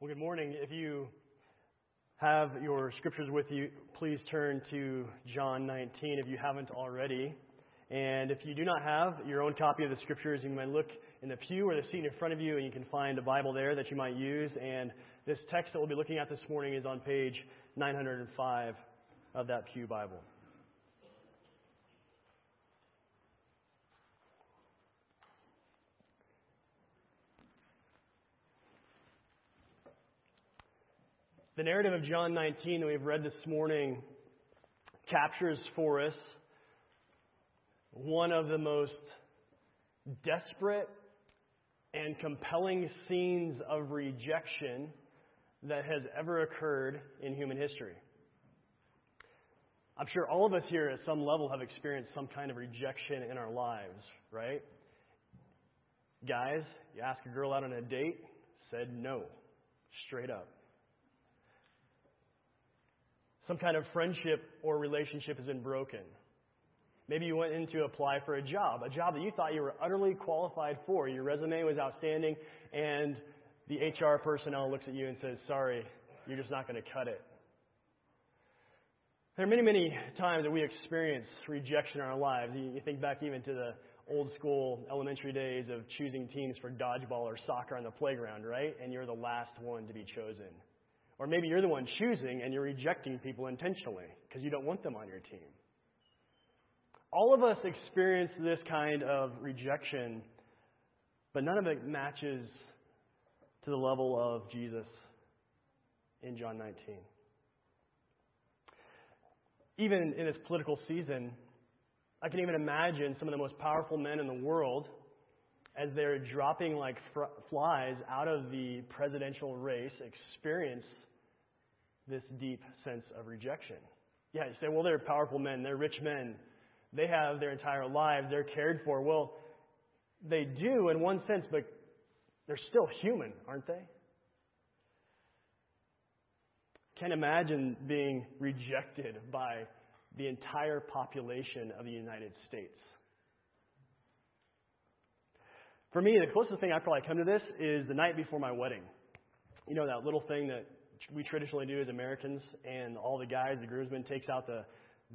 Well, good morning. If you have your scriptures with you, please turn to John 19 if you haven't already. And if you do not have your own copy of the scriptures, you might look in the pew or the seat in front of you and you can find a Bible there that you might use. And this text that we'll be looking at this morning is on page 905 of that Pew Bible. The narrative of John 19 that we've read this morning captures for us one of the most desperate and compelling scenes of rejection that has ever occurred in human history. I'm sure all of us here at some level have experienced some kind of rejection in our lives, right? Guys, you ask a girl out on a date, said no, straight up. Some kind of friendship or relationship has been broken. Maybe you went in to apply for a job, a job that you thought you were utterly qualified for. Your resume was outstanding, and the HR personnel looks at you and says, Sorry, you're just not going to cut it. There are many, many times that we experience rejection in our lives. You think back even to the old school elementary days of choosing teams for dodgeball or soccer on the playground, right? And you're the last one to be chosen. Or maybe you're the one choosing and you're rejecting people intentionally because you don't want them on your team. All of us experience this kind of rejection, but none of it matches to the level of Jesus in John 19. Even in this political season, I can even imagine some of the most powerful men in the world as they're dropping like fr- flies out of the presidential race experience this deep sense of rejection. Yeah, you say, well, they're powerful men, they're rich men, they have their entire lives, they're cared for. Well, they do in one sense, but they're still human, aren't they? Can't imagine being rejected by the entire population of the United States. For me, the closest thing I probably come to this is the night before my wedding. You know that little thing that we traditionally do as Americans, and all the guys, the groomsmen, takes out the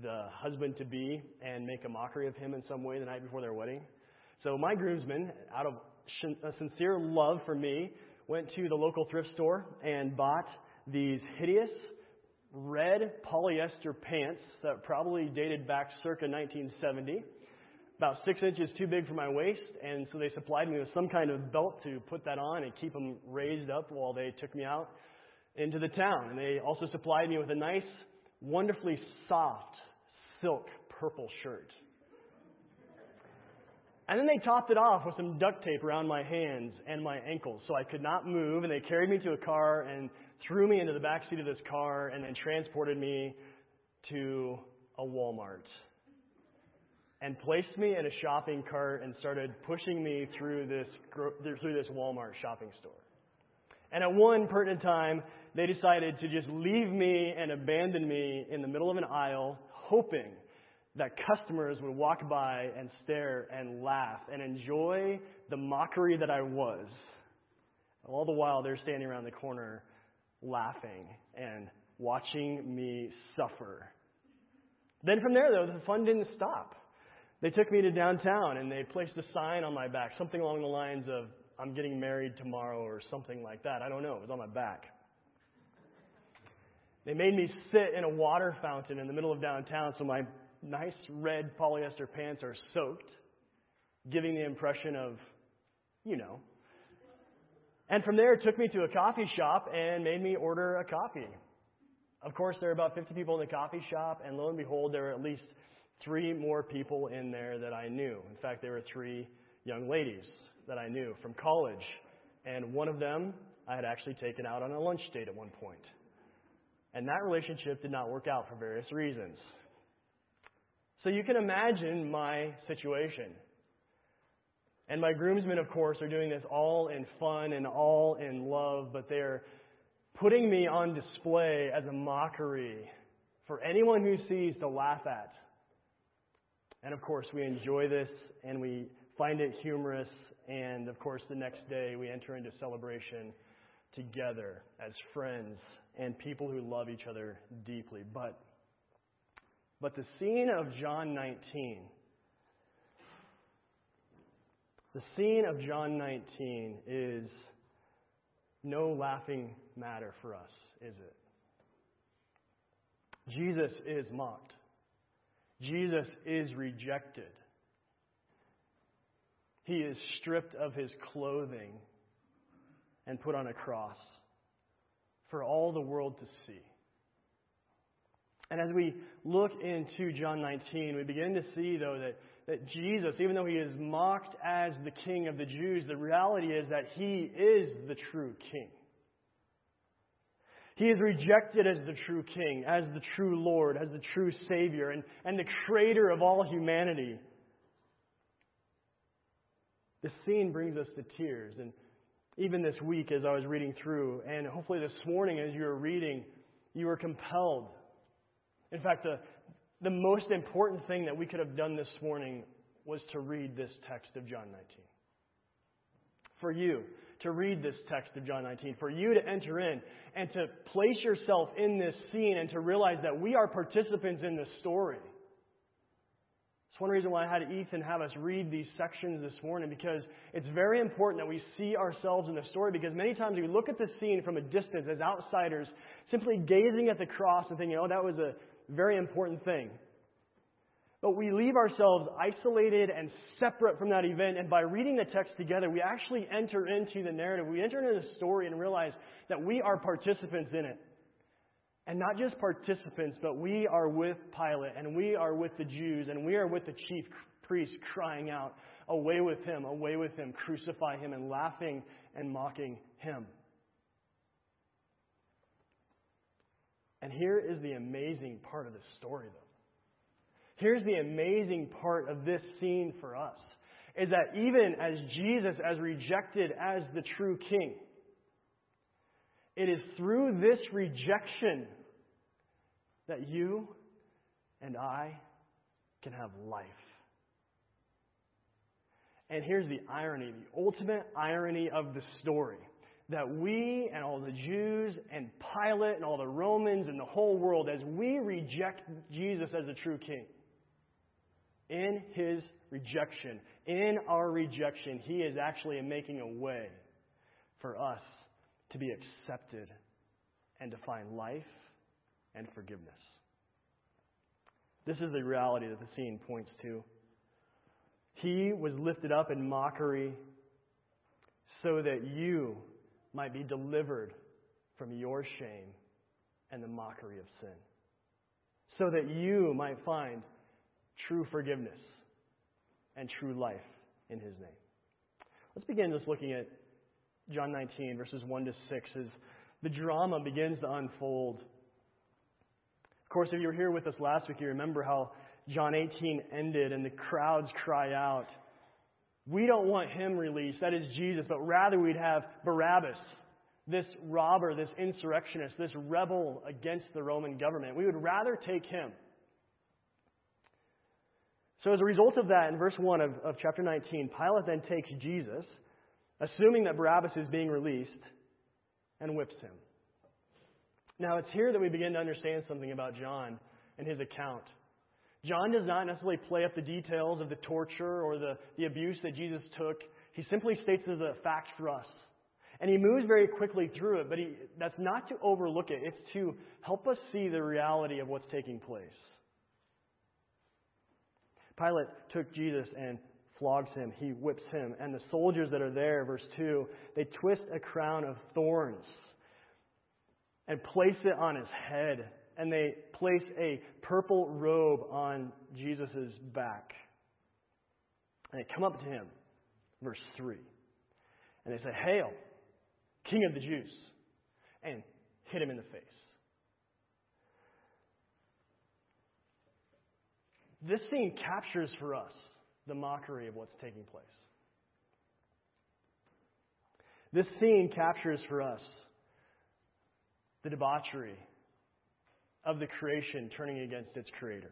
the husband to be and make a mockery of him in some way the night before their wedding. So my groomsmen, out of sincere love for me, went to the local thrift store and bought these hideous red polyester pants that probably dated back circa 1970 about six inches too big for my waist, and so they supplied me with some kind of belt to put that on and keep them raised up while they took me out into the town. And they also supplied me with a nice, wonderfully soft silk purple shirt. And then they topped it off with some duct tape around my hands and my ankles so I could not move. And they carried me to a car and threw me into the back seat of this car and then transported me to a Walmart and placed me in a shopping cart and started pushing me through this through this Walmart shopping store. And at one pertinent time, they decided to just leave me and abandon me in the middle of an aisle, hoping that customers would walk by and stare and laugh and enjoy the mockery that I was. All the while, they're standing around the corner laughing and watching me suffer. Then from there, though, the fun didn't stop. They took me to downtown and they placed a sign on my back, something along the lines of, I'm getting married tomorrow or something like that. I don't know. It was on my back. They made me sit in a water fountain in the middle of downtown so my nice red polyester pants are soaked, giving the impression of, you know. And from there, it took me to a coffee shop and made me order a coffee. Of course, there were about 50 people in the coffee shop, and lo and behold, there were at least three more people in there that I knew. In fact, there were three young ladies that I knew from college. And one of them I had actually taken out on a lunch date at one point. And that relationship did not work out for various reasons. So you can imagine my situation. And my groomsmen, of course, are doing this all in fun and all in love, but they're putting me on display as a mockery for anyone who sees to laugh at. And of course, we enjoy this and we find it humorous. And of course, the next day we enter into celebration together as friends and people who love each other deeply. But, but the scene of John 19, the scene of John 19 is no laughing matter for us, is it? Jesus is mocked. Jesus is rejected. He is stripped of his clothing and put on a cross for all the world to see. And as we look into John 19, we begin to see, though, that, that Jesus, even though he is mocked as the king of the Jews, the reality is that he is the true king. He is rejected as the true king, as the true Lord, as the true Savior, and, and the creator of all humanity. The scene brings us to tears. And even this week, as I was reading through, and hopefully this morning, as you were reading, you were compelled. In fact, the, the most important thing that we could have done this morning was to read this text of John 19. For you, to read this text of John 19, for you to enter in and to place yourself in this scene and to realize that we are participants in this story. One reason why I had Ethan have us read these sections this morning because it's very important that we see ourselves in the story because many times we look at the scene from a distance as outsiders, simply gazing at the cross and thinking, oh, that was a very important thing. But we leave ourselves isolated and separate from that event, and by reading the text together, we actually enter into the narrative. We enter into the story and realize that we are participants in it. And not just participants, but we are with Pilate, and we are with the Jews, and we are with the chief priests crying out, Away with him, away with him, crucify him, and laughing and mocking him. And here is the amazing part of the story, though. Here's the amazing part of this scene for us is that even as Jesus, as rejected as the true king, it is through this rejection that you and I can have life. And here's the irony, the ultimate irony of the story that we and all the Jews and Pilate and all the Romans and the whole world, as we reject Jesus as the true king, in his rejection, in our rejection, he is actually making a way for us to be accepted and to find life and forgiveness. This is the reality that the scene points to. He was lifted up in mockery so that you might be delivered from your shame and the mockery of sin. So that you might find true forgiveness and true life in His name. Let's begin just looking at John 19, verses 1 to 6, as the drama begins to unfold. Of course, if you were here with us last week, you remember how John 18 ended and the crowds cry out, We don't want him released, that is Jesus, but rather we'd have Barabbas, this robber, this insurrectionist, this rebel against the Roman government. We would rather take him. So, as a result of that, in verse 1 of, of chapter 19, Pilate then takes Jesus, assuming that Barabbas is being released, and whips him. Now, it's here that we begin to understand something about John and his account. John does not necessarily play up the details of the torture or the, the abuse that Jesus took. He simply states as a fact for us. And he moves very quickly through it, but he, that's not to overlook it. It's to help us see the reality of what's taking place. Pilate took Jesus and flogs him. He whips him. And the soldiers that are there, verse 2, they twist a crown of thorns and place it on his head. And they place a purple robe on Jesus' back. And they come up to him, verse 3. And they say, Hail, King of the Jews. And hit him in the face. This scene captures for us the mockery of what's taking place. This scene captures for us the debauchery of the creation turning against its creator.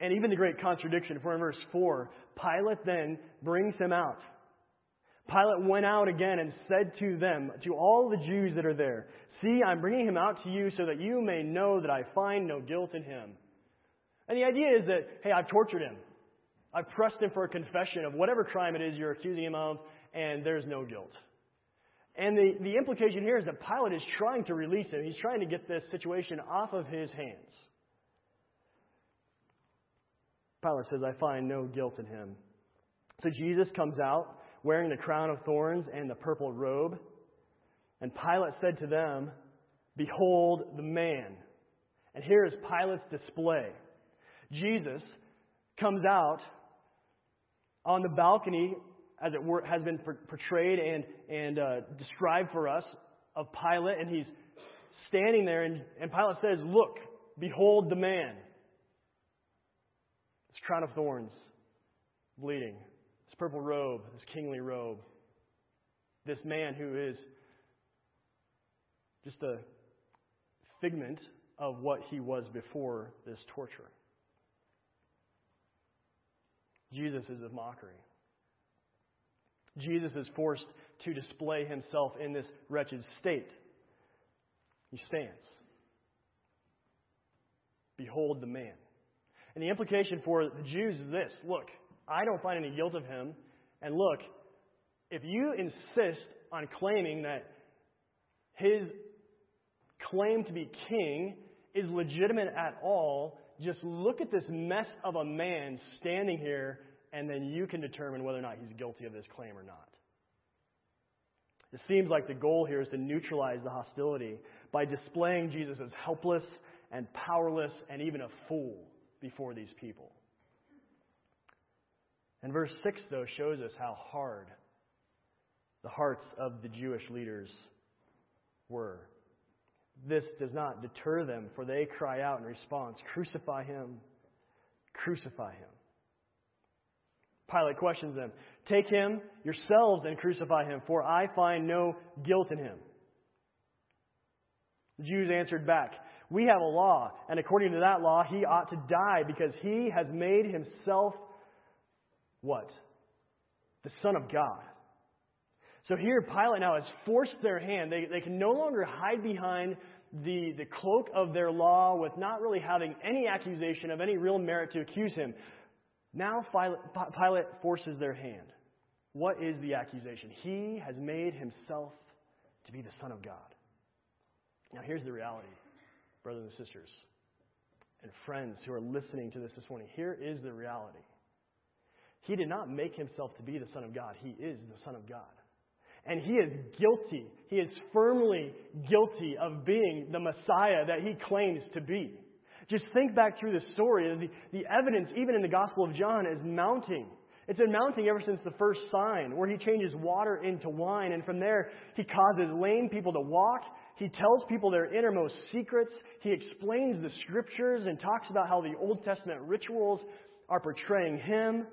And even the great contradiction, for in verse 4, Pilate then brings him out. Pilate went out again and said to them, to all the Jews that are there, See, I'm bringing him out to you so that you may know that I find no guilt in him. And the idea is that, hey, I've tortured him. I've pressed him for a confession of whatever crime it is you're accusing him of, and there's no guilt. And the, the implication here is that Pilate is trying to release him. He's trying to get this situation off of his hands. Pilate says, I find no guilt in him. So Jesus comes out wearing the crown of thorns and the purple robe. And Pilate said to them, Behold the man. And here is Pilate's display. Jesus comes out on the balcony, as it were, has been portrayed and, and uh, described for us, of Pilate, and he's standing there, and, and Pilate says, Look, behold the man. His crown of thorns, bleeding, his purple robe, his kingly robe. This man who is just a figment of what he was before this torture. Jesus is a mockery. Jesus is forced to display himself in this wretched state. He stands. Behold the man. And the implication for the Jews is this look, I don't find any guilt of him. And look, if you insist on claiming that his claim to be king is legitimate at all, just look at this mess of a man standing here, and then you can determine whether or not he's guilty of this claim or not. It seems like the goal here is to neutralize the hostility by displaying Jesus as helpless and powerless and even a fool before these people. And verse 6, though, shows us how hard the hearts of the Jewish leaders were. This does not deter them, for they cry out in response Crucify him! Crucify him! Pilate questions them Take him yourselves and crucify him, for I find no guilt in him. The Jews answered back, We have a law, and according to that law, he ought to die because he has made himself what? The Son of God. So here, Pilate now has forced their hand. They, they can no longer hide behind the, the cloak of their law with not really having any accusation of any real merit to accuse him. Now Pilate forces their hand. What is the accusation? He has made himself to be the Son of God. Now, here's the reality, brothers and sisters, and friends who are listening to this this morning. Here is the reality. He did not make himself to be the Son of God, he is the Son of God. And he is guilty. He is firmly guilty of being the Messiah that he claims to be. Just think back through the story. The, the evidence, even in the Gospel of John, is mounting. It's been mounting ever since the first sign, where he changes water into wine, and from there, he causes lame people to walk. He tells people their innermost secrets. He explains the scriptures and talks about how the Old Testament rituals are portraying him.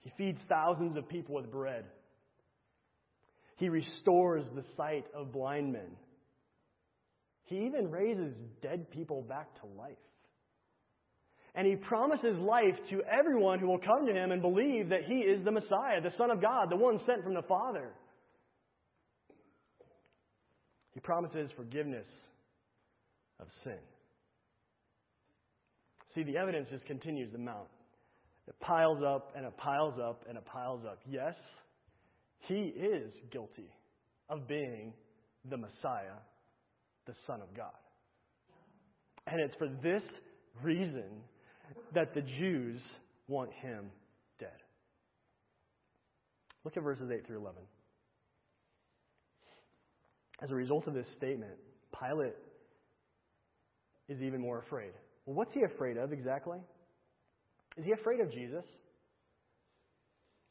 He feeds thousands of people with bread. He restores the sight of blind men. He even raises dead people back to life. And he promises life to everyone who will come to him and believe that he is the Messiah, the Son of God, the one sent from the Father. He promises forgiveness of sin. See, the evidence just continues to mount. It piles up and it piles up and it piles up. Yes, he is guilty of being the Messiah, the Son of God. And it's for this reason that the Jews want him dead. Look at verses 8 through 11. As a result of this statement, Pilate is even more afraid. Well, what's he afraid of exactly? Is he afraid of Jesus?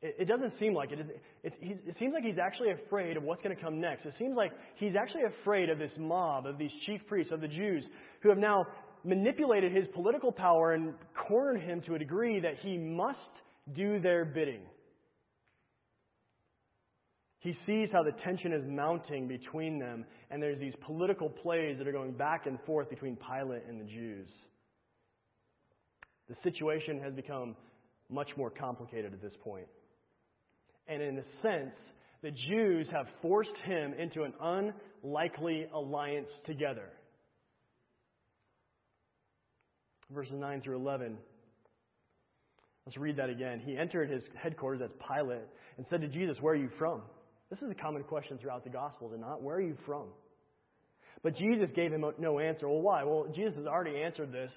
It, doesn't seem like it. it seems like he's actually afraid of what's going to come next. It seems like he's actually afraid of this mob, of these chief priests, of the Jews, who have now manipulated his political power and cornered him to a degree that he must do their bidding. He sees how the tension is mounting between them, and there's these political plays that are going back and forth between Pilate and the Jews. The situation has become much more complicated at this point. And in a sense, the Jews have forced him into an unlikely alliance together. Verses 9 through 11. Let's read that again. He entered his headquarters as Pilate and said to Jesus, Where are you from? This is a common question throughout the Gospels, and not, Where are you from? But Jesus gave him no answer. Well, why? Well, Jesus has already answered this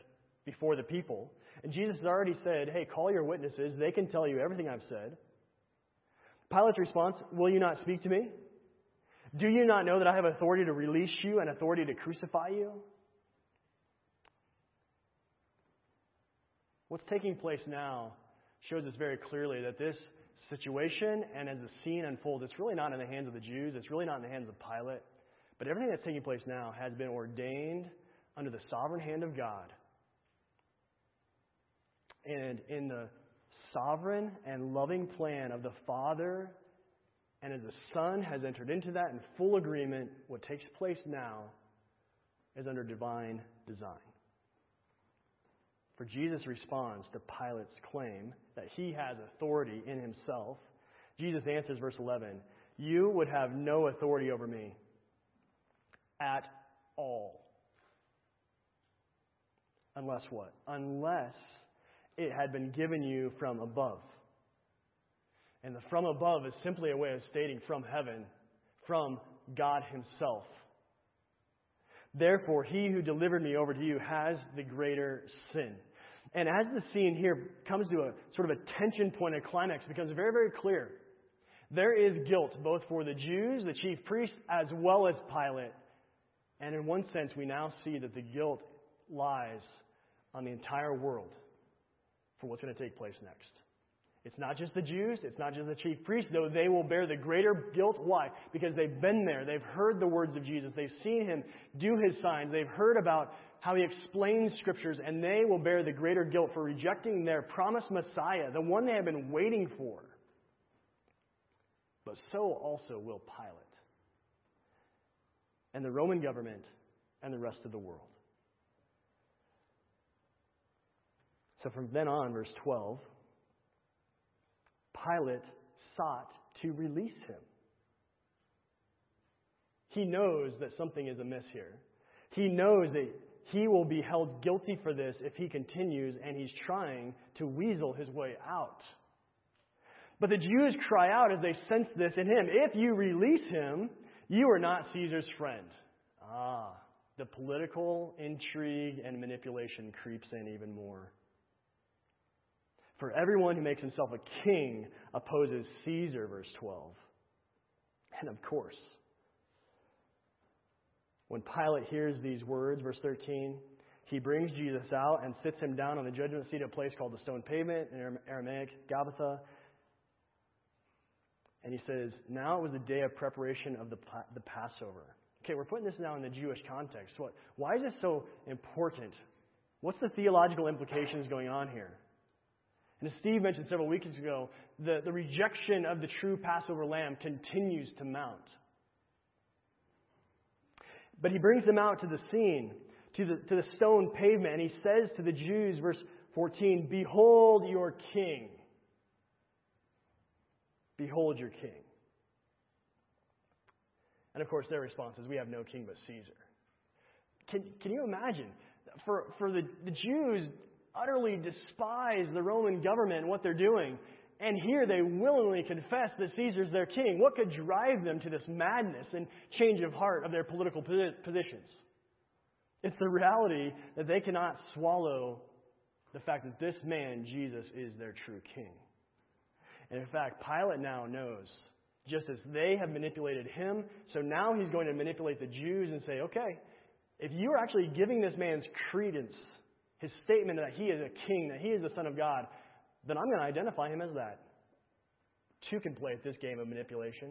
before the people. And Jesus has already said, Hey, call your witnesses. They can tell you everything I've said. Pilate's response, Will you not speak to me? Do you not know that I have authority to release you and authority to crucify you? What's taking place now shows us very clearly that this situation and as the scene unfolds, it's really not in the hands of the Jews, it's really not in the hands of Pilate, but everything that's taking place now has been ordained under the sovereign hand of God. And in the sovereign and loving plan of the Father, and as the Son has entered into that in full agreement, what takes place now is under divine design. For Jesus responds to Pilate's claim that he has authority in himself. Jesus answers, verse 11, You would have no authority over me at all. Unless what? Unless it had been given you from above. And the from above is simply a way of stating from heaven, from God Himself. Therefore, he who delivered me over to you has the greater sin. And as the scene here comes to a sort of a tension point, a climax, becomes very, very clear. There is guilt both for the Jews, the chief priests, as well as Pilate. And in one sense, we now see that the guilt lies on the entire world for what's going to take place next. It's not just the Jews, it's not just the chief priests, though they will bear the greater guilt. Why? Because they've been there, they've heard the words of Jesus, they've seen him do his signs, they've heard about how he explains scriptures, and they will bear the greater guilt for rejecting their promised Messiah, the one they have been waiting for. But so also will Pilate and the Roman government and the rest of the world. So from then on, verse 12, Pilate sought to release him. He knows that something is amiss here. He knows that he will be held guilty for this if he continues, and he's trying to weasel his way out. But the Jews cry out as they sense this in him If you release him, you are not Caesar's friend. Ah, the political intrigue and manipulation creeps in even more. For everyone who makes himself a king opposes Caesar, verse 12. And of course, when Pilate hears these words, verse 13, he brings Jesus out and sits him down on the judgment seat at a place called the stone pavement in Aramaic, Gabbatha. And he says, Now it was the day of preparation of the, the Passover. Okay, we're putting this now in the Jewish context. What, why is this so important? What's the theological implications going on here? And as Steve mentioned several weeks ago, the, the rejection of the true Passover lamb continues to mount. But he brings them out to the scene, to the, to the stone pavement, and he says to the Jews, verse 14, Behold your king. Behold your king. And of course, their response is, We have no king but Caesar. Can, can you imagine? For, for the, the Jews, utterly despise the Roman government and what they're doing. And here they willingly confess that Caesar's their king. What could drive them to this madness and change of heart of their political positions? It's the reality that they cannot swallow the fact that this man, Jesus, is their true king. And in fact, Pilate now knows, just as they have manipulated him, so now he's going to manipulate the Jews and say, okay, if you are actually giving this man's credence his statement that he is a king, that he is the Son of God, then I'm going to identify him as that. Two can play at this game of manipulation.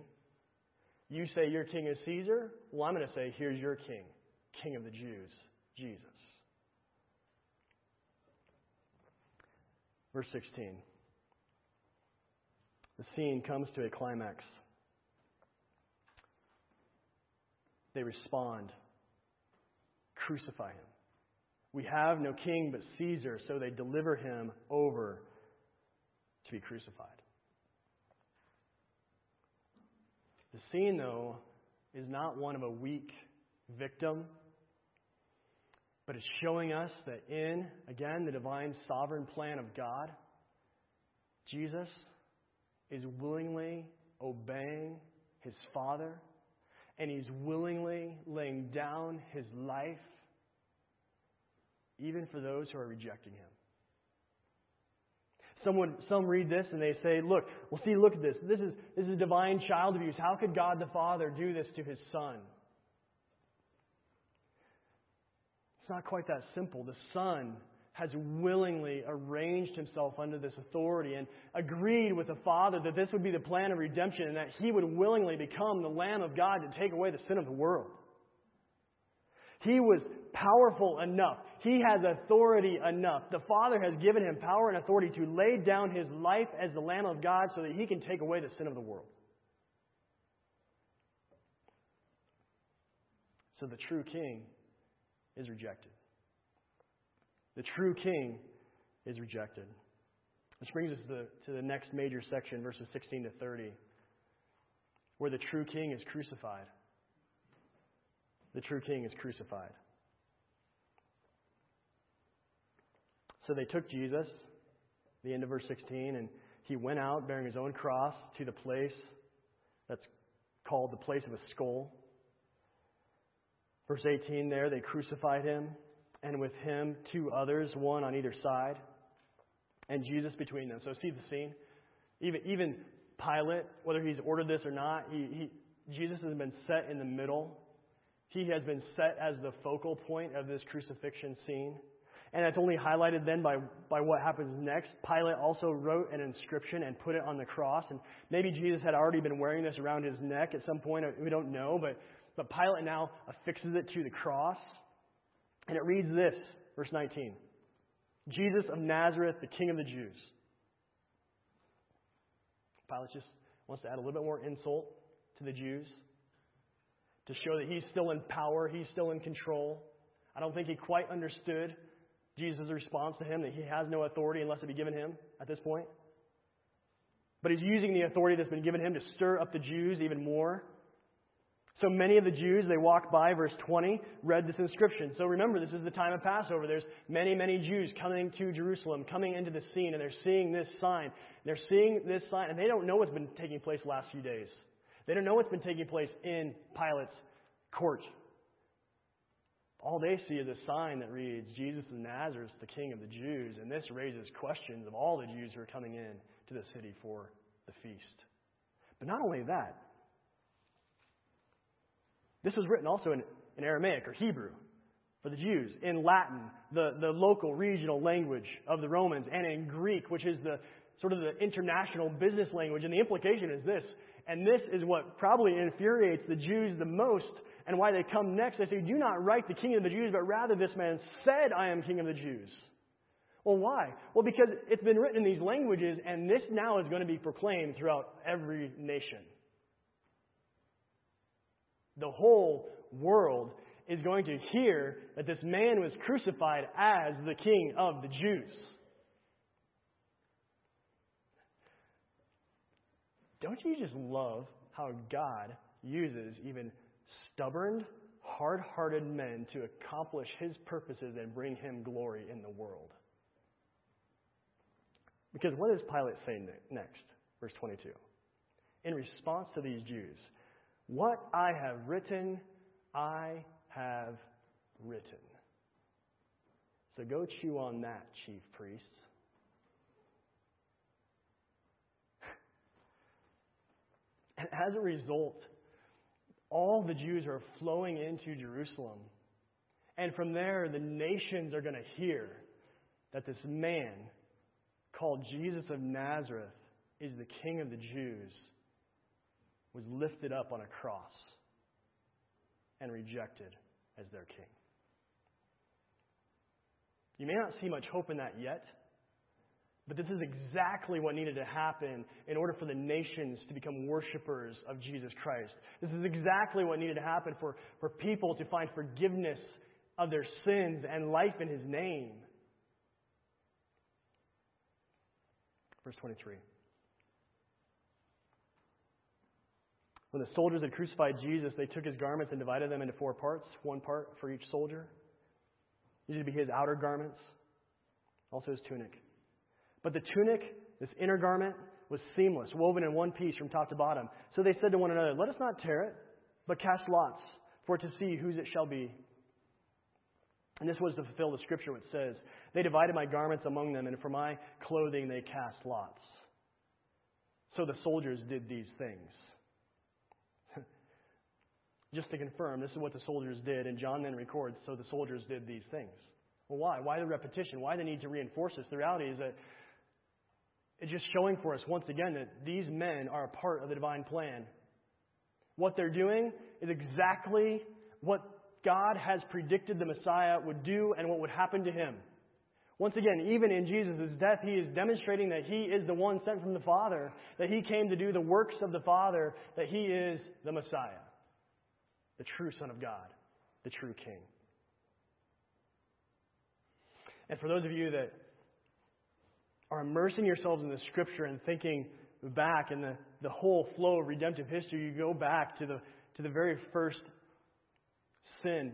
You say your king is Caesar. Well, I'm going to say, here's your king, king of the Jews, Jesus. Verse 16. The scene comes to a climax. They respond crucify him. We have no king but Caesar, so they deliver him over to be crucified. The scene, though, is not one of a weak victim, but it's showing us that in, again, the divine sovereign plan of God, Jesus is willingly obeying his Father, and he's willingly laying down his life even for those who are rejecting him. Someone, some read this and they say, look, well, see, look at this. This is, this is divine child abuse. How could God the Father do this to his Son? It's not quite that simple. The Son has willingly arranged himself under this authority and agreed with the Father that this would be the plan of redemption and that he would willingly become the Lamb of God to take away the sin of the world. He was powerful enough. He has authority enough. The Father has given him power and authority to lay down his life as the Lamb of God so that he can take away the sin of the world. So the true king is rejected. The true king is rejected. Which brings us to the, to the next major section, verses 16 to 30, where the true king is crucified. The true king is crucified. So they took Jesus, the end of verse 16, and he went out bearing his own cross to the place that's called the place of a skull. Verse 18 there, they crucified him, and with him two others, one on either side, and Jesus between them. So see the scene? Even, even Pilate, whether he's ordered this or not, he, he, Jesus has been set in the middle. He has been set as the focal point of this crucifixion scene. And that's only highlighted then by, by what happens next. Pilate also wrote an inscription and put it on the cross. And maybe Jesus had already been wearing this around his neck at some point. We don't know. But, but Pilate now affixes it to the cross. And it reads this, verse 19 Jesus of Nazareth, the King of the Jews. Pilate just wants to add a little bit more insult to the Jews to show that he's still in power, he's still in control. I don't think he quite understood Jesus' response to him that he has no authority unless it be given him at this point. But he's using the authority that's been given him to stir up the Jews even more. So many of the Jews, they walked by, verse 20, read this inscription. So remember, this is the time of Passover. There's many, many Jews coming to Jerusalem, coming into the scene, and they're seeing this sign. They're seeing this sign, and they don't know what's been taking place the last few days. They don't know what's been taking place in Pilate's court. All they see is a sign that reads, Jesus of Nazareth, the King of the Jews. And this raises questions of all the Jews who are coming in to the city for the feast. But not only that, this was written also in, in Aramaic or Hebrew for the Jews, in Latin, the, the local regional language of the Romans, and in Greek, which is the sort of the international business language. And the implication is this, and this is what probably infuriates the Jews the most, and why they come next. They say, Do not write the King of the Jews, but rather this man said, I am King of the Jews. Well, why? Well, because it's been written in these languages, and this now is going to be proclaimed throughout every nation the whole world is going to hear that this man was crucified as the king of the Jews. Don't you just love how God uses even stubborn, hard hearted men to accomplish his purposes and bring him glory in the world? Because what does Pilate say next? Verse 22. In response to these Jews, what I have written, I have written. So go chew on that, chief priests. And as a result, all the Jews are flowing into Jerusalem. And from there, the nations are going to hear that this man called Jesus of Nazareth is the King of the Jews was lifted up on a cross and rejected as their king. You may not see much hope in that yet, but this is exactly what needed to happen in order for the nations to become worshipers of Jesus Christ. This is exactly what needed to happen for, for people to find forgiveness of their sins and life in His name. Verse 23. When the soldiers had crucified Jesus, they took his garments and divided them into four parts, one part for each soldier. These would be his outer garments, also his tunic. But the tunic, this inner garment, was seamless, woven in one piece from top to bottom. So they said to one another, Let us not tear it, but cast lots for to see whose it shall be. And this was to fulfill the scripture which says, They divided my garments among them, and for my clothing they cast lots. So the soldiers did these things. Just to confirm, this is what the soldiers did, and John then records, so the soldiers did these things. Well, why? Why the repetition? Why the need to reinforce this? The reality is that it's just showing for us once again that these men are a part of the divine plan. What they're doing is exactly what God has predicted the Messiah would do and what would happen to him. Once again, even in Jesus' death, he is demonstrating that he is the one sent from the Father, that he came to do the works of the Father, that he is the Messiah, the true Son of God, the true King. And for those of you that are immersing yourselves in the Scripture and thinking back in the, the whole flow of redemptive history, you go back to the, to the very first sin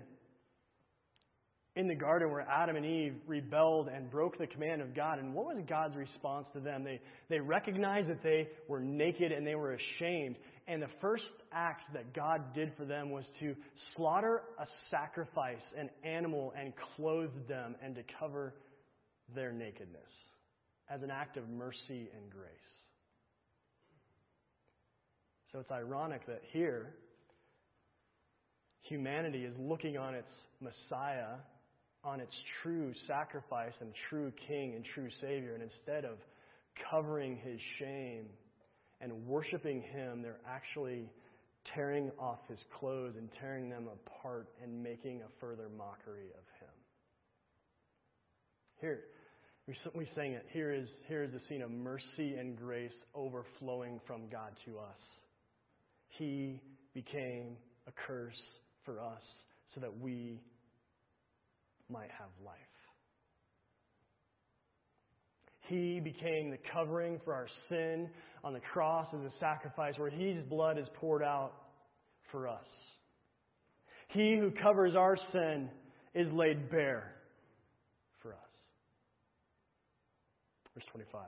in the garden where Adam and Eve rebelled and broke the command of God. And what was God's response to them? They, they recognized that they were naked and they were ashamed. And the first act that God did for them was to slaughter a sacrifice, an animal, and clothe them and to cover their nakedness as an act of mercy and grace. So it's ironic that here, humanity is looking on its Messiah on its true sacrifice and true King and true Savior. And instead of covering his shame and worshiping him, they're actually tearing off his clothes and tearing them apart and making a further mockery of him. Here, we sang it. Here is, here is the scene of mercy and grace overflowing from God to us. He became a curse for us so that we might have life. He became the covering for our sin on the cross as a sacrifice where His blood is poured out for us. He who covers our sin is laid bare for us. Verse 25.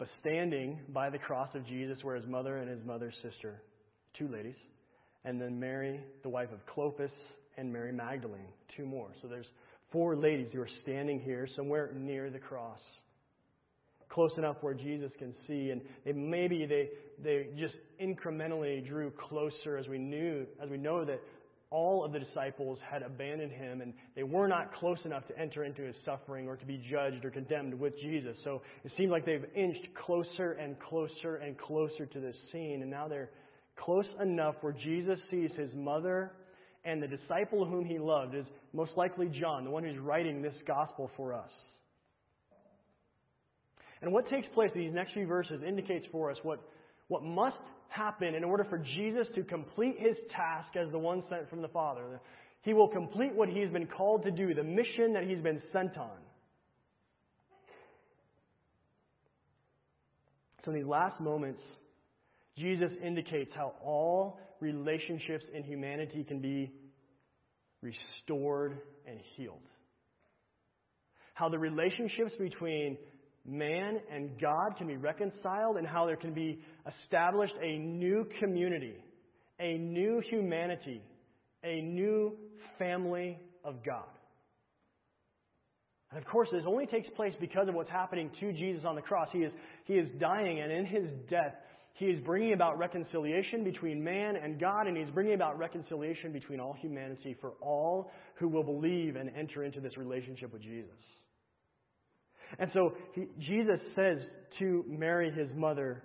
But standing by the cross of Jesus were his mother and his mother's sister, two ladies, and then Mary, the wife of Clopas, and Mary Magdalene, two more. So there's four ladies who are standing here somewhere near the cross, close enough where Jesus can see, and they, maybe they they just incrementally drew closer as we knew as we know that all of the disciples had abandoned him and they were not close enough to enter into his suffering or to be judged or condemned with Jesus. So it seems like they've inched closer and closer and closer to this scene, and now they're close enough where Jesus sees his mother and the disciple whom he loved is most likely John, the one who's writing this gospel for us. And what takes place in these next few verses indicates for us what, what must happen in order for Jesus to complete his task as the one sent from the Father. He will complete what he's been called to do, the mission that he's been sent on. So, in these last moments, Jesus indicates how all relationships in humanity can be restored and healed. How the relationships between man and God can be reconciled, and how there can be established a new community, a new humanity, a new family of God. And of course, this only takes place because of what's happening to Jesus on the cross. He is, he is dying, and in his death, he is bringing about reconciliation between man and God, and He's bringing about reconciliation between all humanity for all who will believe and enter into this relationship with Jesus. And so he, Jesus says to Mary, his mother,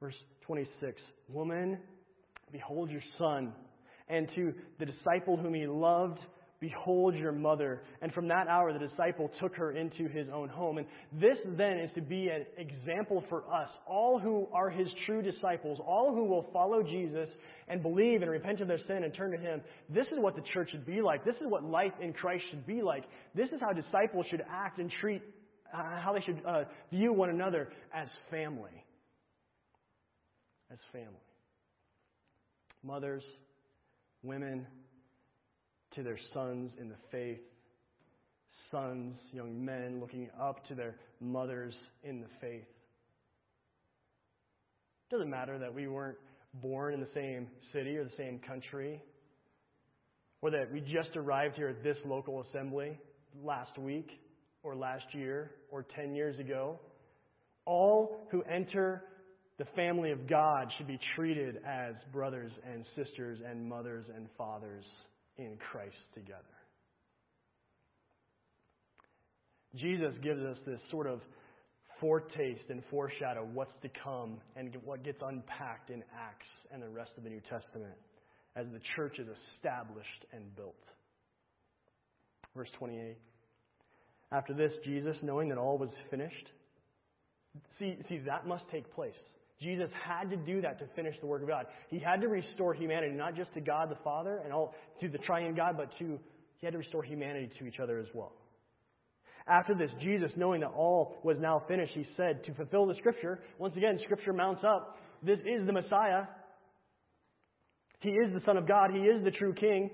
verse 26, Woman, behold your son. And to the disciple whom he loved, Behold your mother. And from that hour, the disciple took her into his own home. And this then is to be an example for us, all who are his true disciples, all who will follow Jesus and believe and repent of their sin and turn to him. This is what the church should be like. This is what life in Christ should be like. This is how disciples should act and treat, uh, how they should uh, view one another as family. as family. Mothers, women, to their sons in the faith, sons, young men looking up to their mothers in the faith. It doesn't matter that we weren't born in the same city or the same country, or that we just arrived here at this local assembly last week, or last year, or 10 years ago. All who enter the family of God should be treated as brothers and sisters and mothers and fathers in Christ together. Jesus gives us this sort of foretaste and foreshadow what's to come and what gets unpacked in Acts and the rest of the New Testament as the church is established and built. Verse 28. After this, Jesus, knowing that all was finished, see, see, that must take place. Jesus had to do that to finish the work of God. He had to restore humanity, not just to God the Father and all to the triune God, but to he had to restore humanity to each other as well. After this, Jesus, knowing that all was now finished, he said, to fulfill the scripture, once again, scripture mounts up. This is the Messiah. He is the Son of God. He is the true King.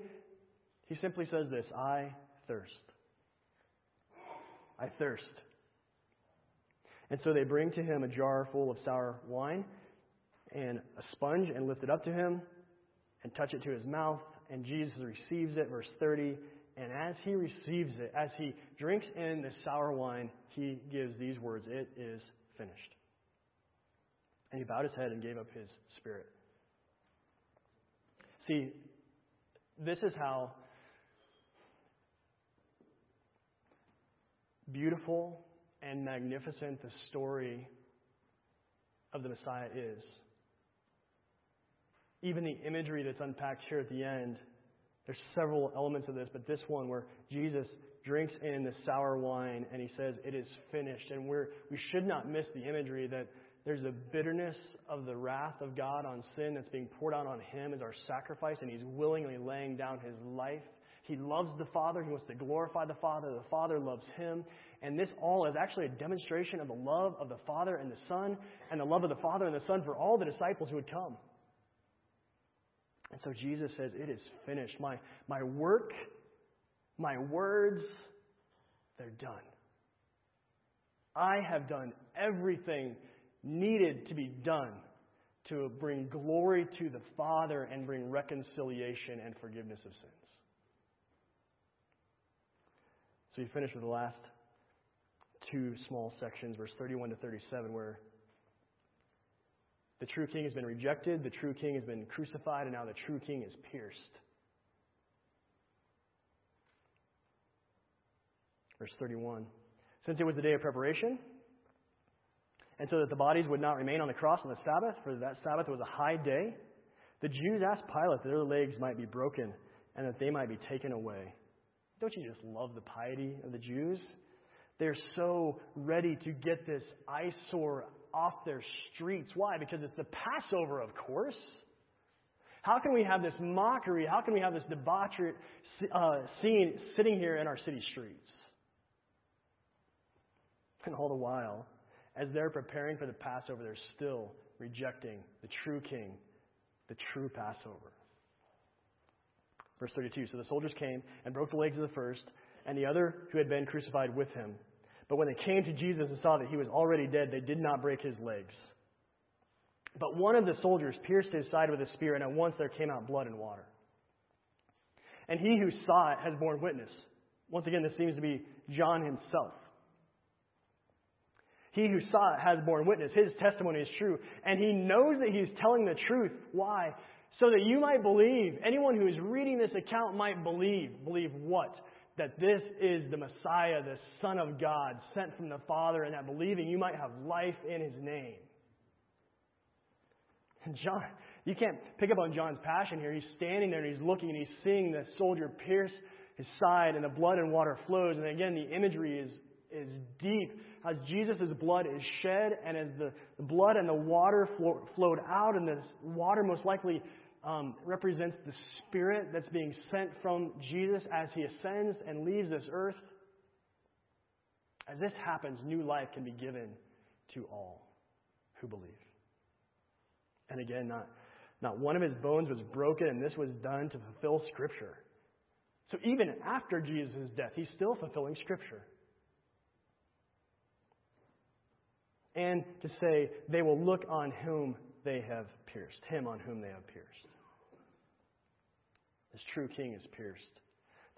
He simply says this I thirst. I thirst. And so they bring to him a jar full of sour wine and a sponge and lift it up to him and touch it to his mouth. And Jesus receives it, verse 30. And as he receives it, as he drinks in the sour wine, he gives these words It is finished. And he bowed his head and gave up his spirit. See, this is how beautiful and magnificent the story of the Messiah is. Even the imagery that's unpacked here at the end, there's several elements of this, but this one where Jesus drinks in the sour wine and he says, It is finished. And we're, we should not miss the imagery that there's a bitterness of the wrath of God on sin that's being poured out on him as our sacrifice, and he's willingly laying down his life. He loves the Father. He wants to glorify the Father. The Father loves him. And this all is actually a demonstration of the love of the Father and the Son, and the love of the Father and the Son for all the disciples who would come. And so Jesus says, It is finished. My, my work, my words, they're done. I have done everything needed to be done to bring glory to the Father and bring reconciliation and forgiveness of sins. So you finish with the last two small sections, verse 31 to 37, where the true king has been rejected, the true king has been crucified, and now the true king is pierced. Verse 31. Since it was the day of preparation, and so that the bodies would not remain on the cross on the Sabbath, for that Sabbath was a high day, the Jews asked Pilate that their legs might be broken and that they might be taken away. Don't you just love the piety of the Jews? They're so ready to get this eyesore off their streets. Why? Because it's the Passover, of course. How can we have this mockery? How can we have this debauchery uh, scene sitting here in our city streets? And all the while, as they're preparing for the Passover, they're still rejecting the true king, the true Passover. Verse 32 So the soldiers came and broke the legs of the first and the other who had been crucified with him. But when they came to Jesus and saw that he was already dead, they did not break his legs. But one of the soldiers pierced his side with a spear, and at once there came out blood and water. And he who saw it has borne witness. Once again, this seems to be John himself. He who saw it has borne witness. His testimony is true. And he knows that he's telling the truth. Why? So that you might believe. Anyone who is reading this account might believe. Believe what? That this is the Messiah, the Son of God, sent from the Father, and that believing you might have life in his name. And John, you can't pick up on John's passion here. He's standing there and he's looking and he's seeing the soldier pierce his side and the blood and water flows. And again, the imagery is, is deep as Jesus' blood is shed and as the, the blood and the water flow, flowed out, and the water most likely um, represents the Spirit that's being sent from Jesus as he ascends and leaves this earth. As this happens, new life can be given to all who believe. And again, not, not one of his bones was broken, and this was done to fulfill Scripture. So even after Jesus' death, he's still fulfilling Scripture. And to say, they will look on whom they have pierced, him on whom they have pierced. This true king is pierced.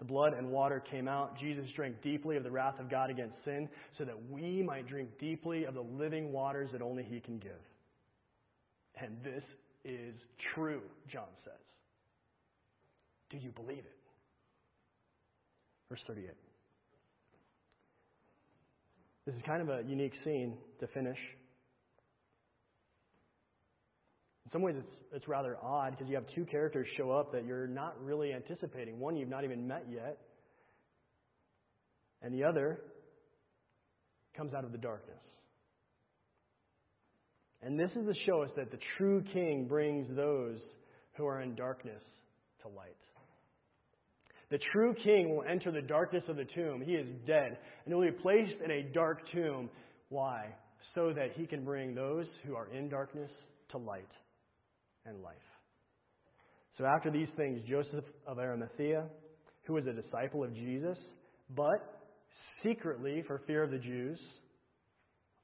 The blood and water came out. Jesus drank deeply of the wrath of God against sin so that we might drink deeply of the living waters that only he can give. And this is true, John says. Do you believe it? Verse 38. This is kind of a unique scene to finish. In some ways, it's, it's rather odd because you have two characters show up that you're not really anticipating. One you've not even met yet, and the other comes out of the darkness. And this is to show us that the true king brings those who are in darkness to light. The true king will enter the darkness of the tomb. He is dead and he will be placed in a dark tomb. Why? So that he can bring those who are in darkness to light and life. So after these things, Joseph of Arimathea, who was a disciple of Jesus, but secretly for fear of the Jews,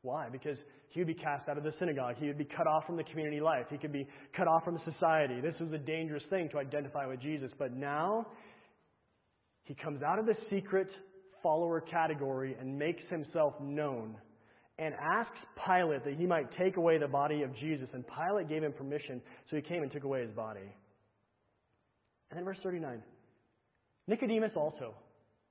why? Because he would be cast out of the synagogue. He would be cut off from the community life. He could be cut off from society. This was a dangerous thing to identify with Jesus. But now, he comes out of the secret follower category and makes himself known and asks Pilate that he might take away the body of Jesus. And Pilate gave him permission, so he came and took away his body. And then verse 39 Nicodemus also,